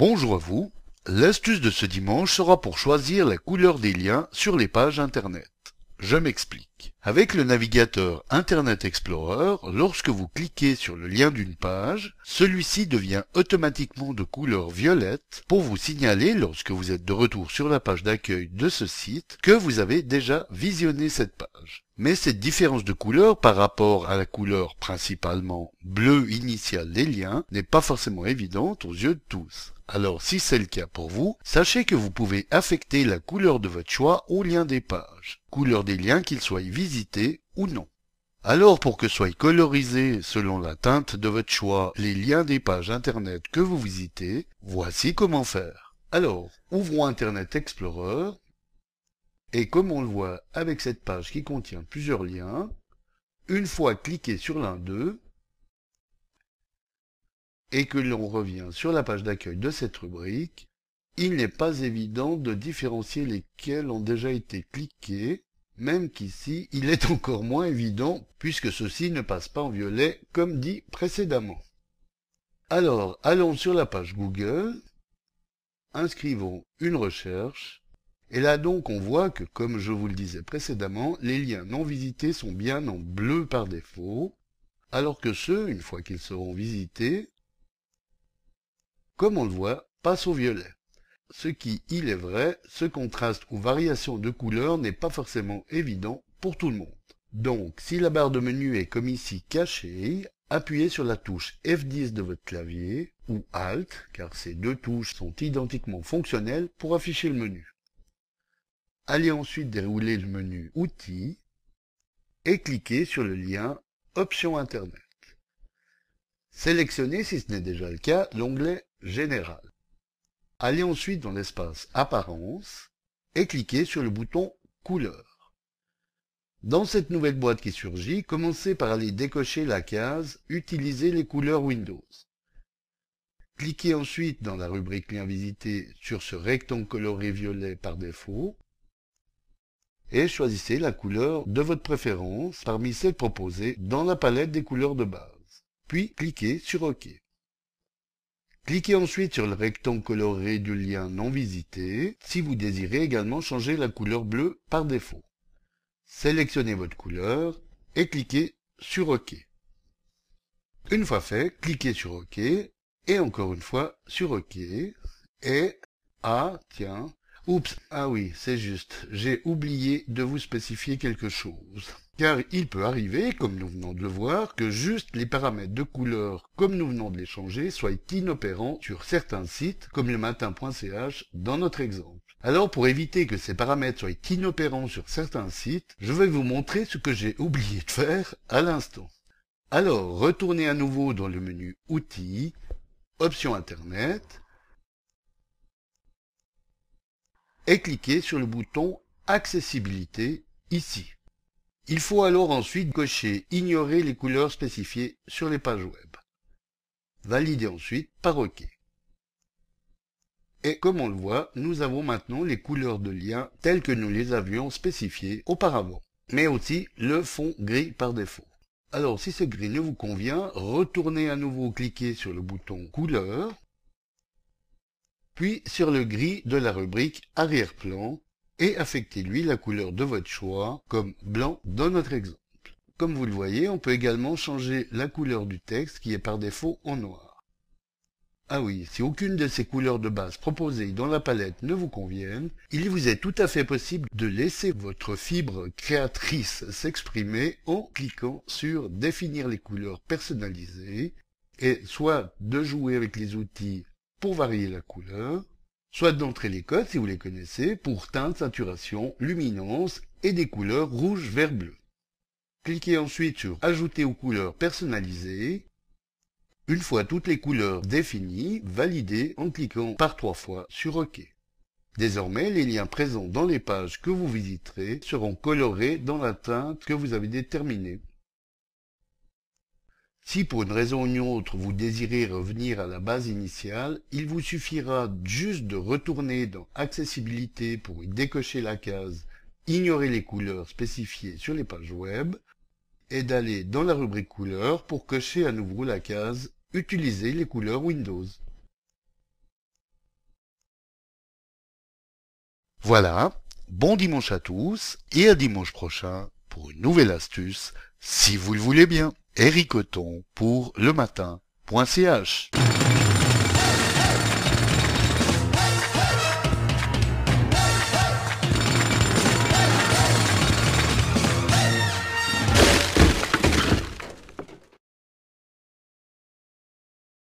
Bonjour à vous. L'astuce de ce dimanche sera pour choisir la couleur des liens sur les pages Internet. Je m'explique. Avec le navigateur Internet Explorer, lorsque vous cliquez sur le lien d'une page, celui-ci devient automatiquement de couleur violette pour vous signaler lorsque vous êtes de retour sur la page d'accueil de ce site que vous avez déjà visionné cette page. Mais cette différence de couleur par rapport à la couleur principalement bleu initiale des liens n'est pas forcément évidente aux yeux de tous. Alors si c'est le cas pour vous, sachez que vous pouvez affecter la couleur de votre choix au lien des pages, couleur des liens qu'ils soient visités ou non. Alors pour que soient colorisés selon la teinte de votre choix les liens des pages internet que vous visitez, voici comment faire. Alors, ouvrons Internet Explorer, et comme on le voit avec cette page qui contient plusieurs liens, une fois cliqué sur l'un d'eux, et que l'on revient sur la page d'accueil de cette rubrique, il n'est pas évident de différencier lesquels ont déjà été cliqués, même qu'ici il est encore moins évident puisque ceci ne passe pas en violet comme dit précédemment. Alors allons sur la page Google, inscrivons une recherche, et là donc on voit que comme je vous le disais précédemment, les liens non visités sont bien en bleu par défaut, alors que ceux, une fois qu'ils seront visités, comme on le voit, passe au violet. Ce qui, il est vrai, ce contraste ou variation de couleur n'est pas forcément évident pour tout le monde. Donc, si la barre de menu est comme ici cachée, appuyez sur la touche F10 de votre clavier, ou Alt, car ces deux touches sont identiquement fonctionnelles pour afficher le menu. Allez ensuite dérouler le menu Outils, et cliquez sur le lien Options Internet. Sélectionnez, si ce n'est déjà le cas, l'onglet Général. Allez ensuite dans l'espace Apparence et cliquez sur le bouton Couleur. Dans cette nouvelle boîte qui surgit, commencez par aller décocher la case Utiliser les couleurs Windows. Cliquez ensuite dans la rubrique Lien visité sur ce rectangle coloré violet par défaut et choisissez la couleur de votre préférence parmi celles proposées dans la palette des couleurs de base. Puis cliquez sur OK. Cliquez ensuite sur le rectangle coloré du lien non visité si vous désirez également changer la couleur bleue par défaut. Sélectionnez votre couleur et cliquez sur OK. Une fois fait, cliquez sur OK et encore une fois sur OK et ah tiens, oups, ah oui, c'est juste, j'ai oublié de vous spécifier quelque chose car il peut arriver, comme nous venons de le voir, que juste les paramètres de couleur, comme nous venons de les changer, soient inopérants sur certains sites, comme le matin.ch dans notre exemple. Alors pour éviter que ces paramètres soient inopérants sur certains sites, je vais vous montrer ce que j'ai oublié de faire à l'instant. Alors retournez à nouveau dans le menu Outils, Options Internet, et cliquez sur le bouton Accessibilité ici. Il faut alors ensuite cocher Ignorer les couleurs spécifiées sur les pages web. Validez ensuite par OK. Et comme on le voit, nous avons maintenant les couleurs de lien telles que nous les avions spécifiées auparavant, mais aussi le fond gris par défaut. Alors si ce gris ne vous convient, retournez à nouveau cliquer sur le bouton couleur, puis sur le gris de la rubrique arrière-plan et affectez-lui la couleur de votre choix, comme blanc dans notre exemple. Comme vous le voyez, on peut également changer la couleur du texte qui est par défaut en noir. Ah oui, si aucune de ces couleurs de base proposées dans la palette ne vous conviennent, il vous est tout à fait possible de laisser votre fibre créatrice s'exprimer en cliquant sur Définir les couleurs personnalisées et soit de jouer avec les outils pour varier la couleur, soit d'entrer les codes, si vous les connaissez, pour teinte, saturation, luminance et des couleurs rouge, vert, bleu. Cliquez ensuite sur Ajouter aux couleurs personnalisées. Une fois toutes les couleurs définies, validez en cliquant par trois fois sur OK. Désormais, les liens présents dans les pages que vous visiterez seront colorés dans la teinte que vous avez déterminée. Si pour une raison ou une autre vous désirez revenir à la base initiale, il vous suffira juste de retourner dans Accessibilité pour y décocher la case Ignorer les couleurs spécifiées sur les pages web et d'aller dans la rubrique couleurs pour cocher à nouveau la case Utiliser les couleurs Windows. Voilà, bon dimanche à tous et à dimanche prochain pour une nouvelle astuce, si vous le voulez bien. Eric Coton pour le matin.ch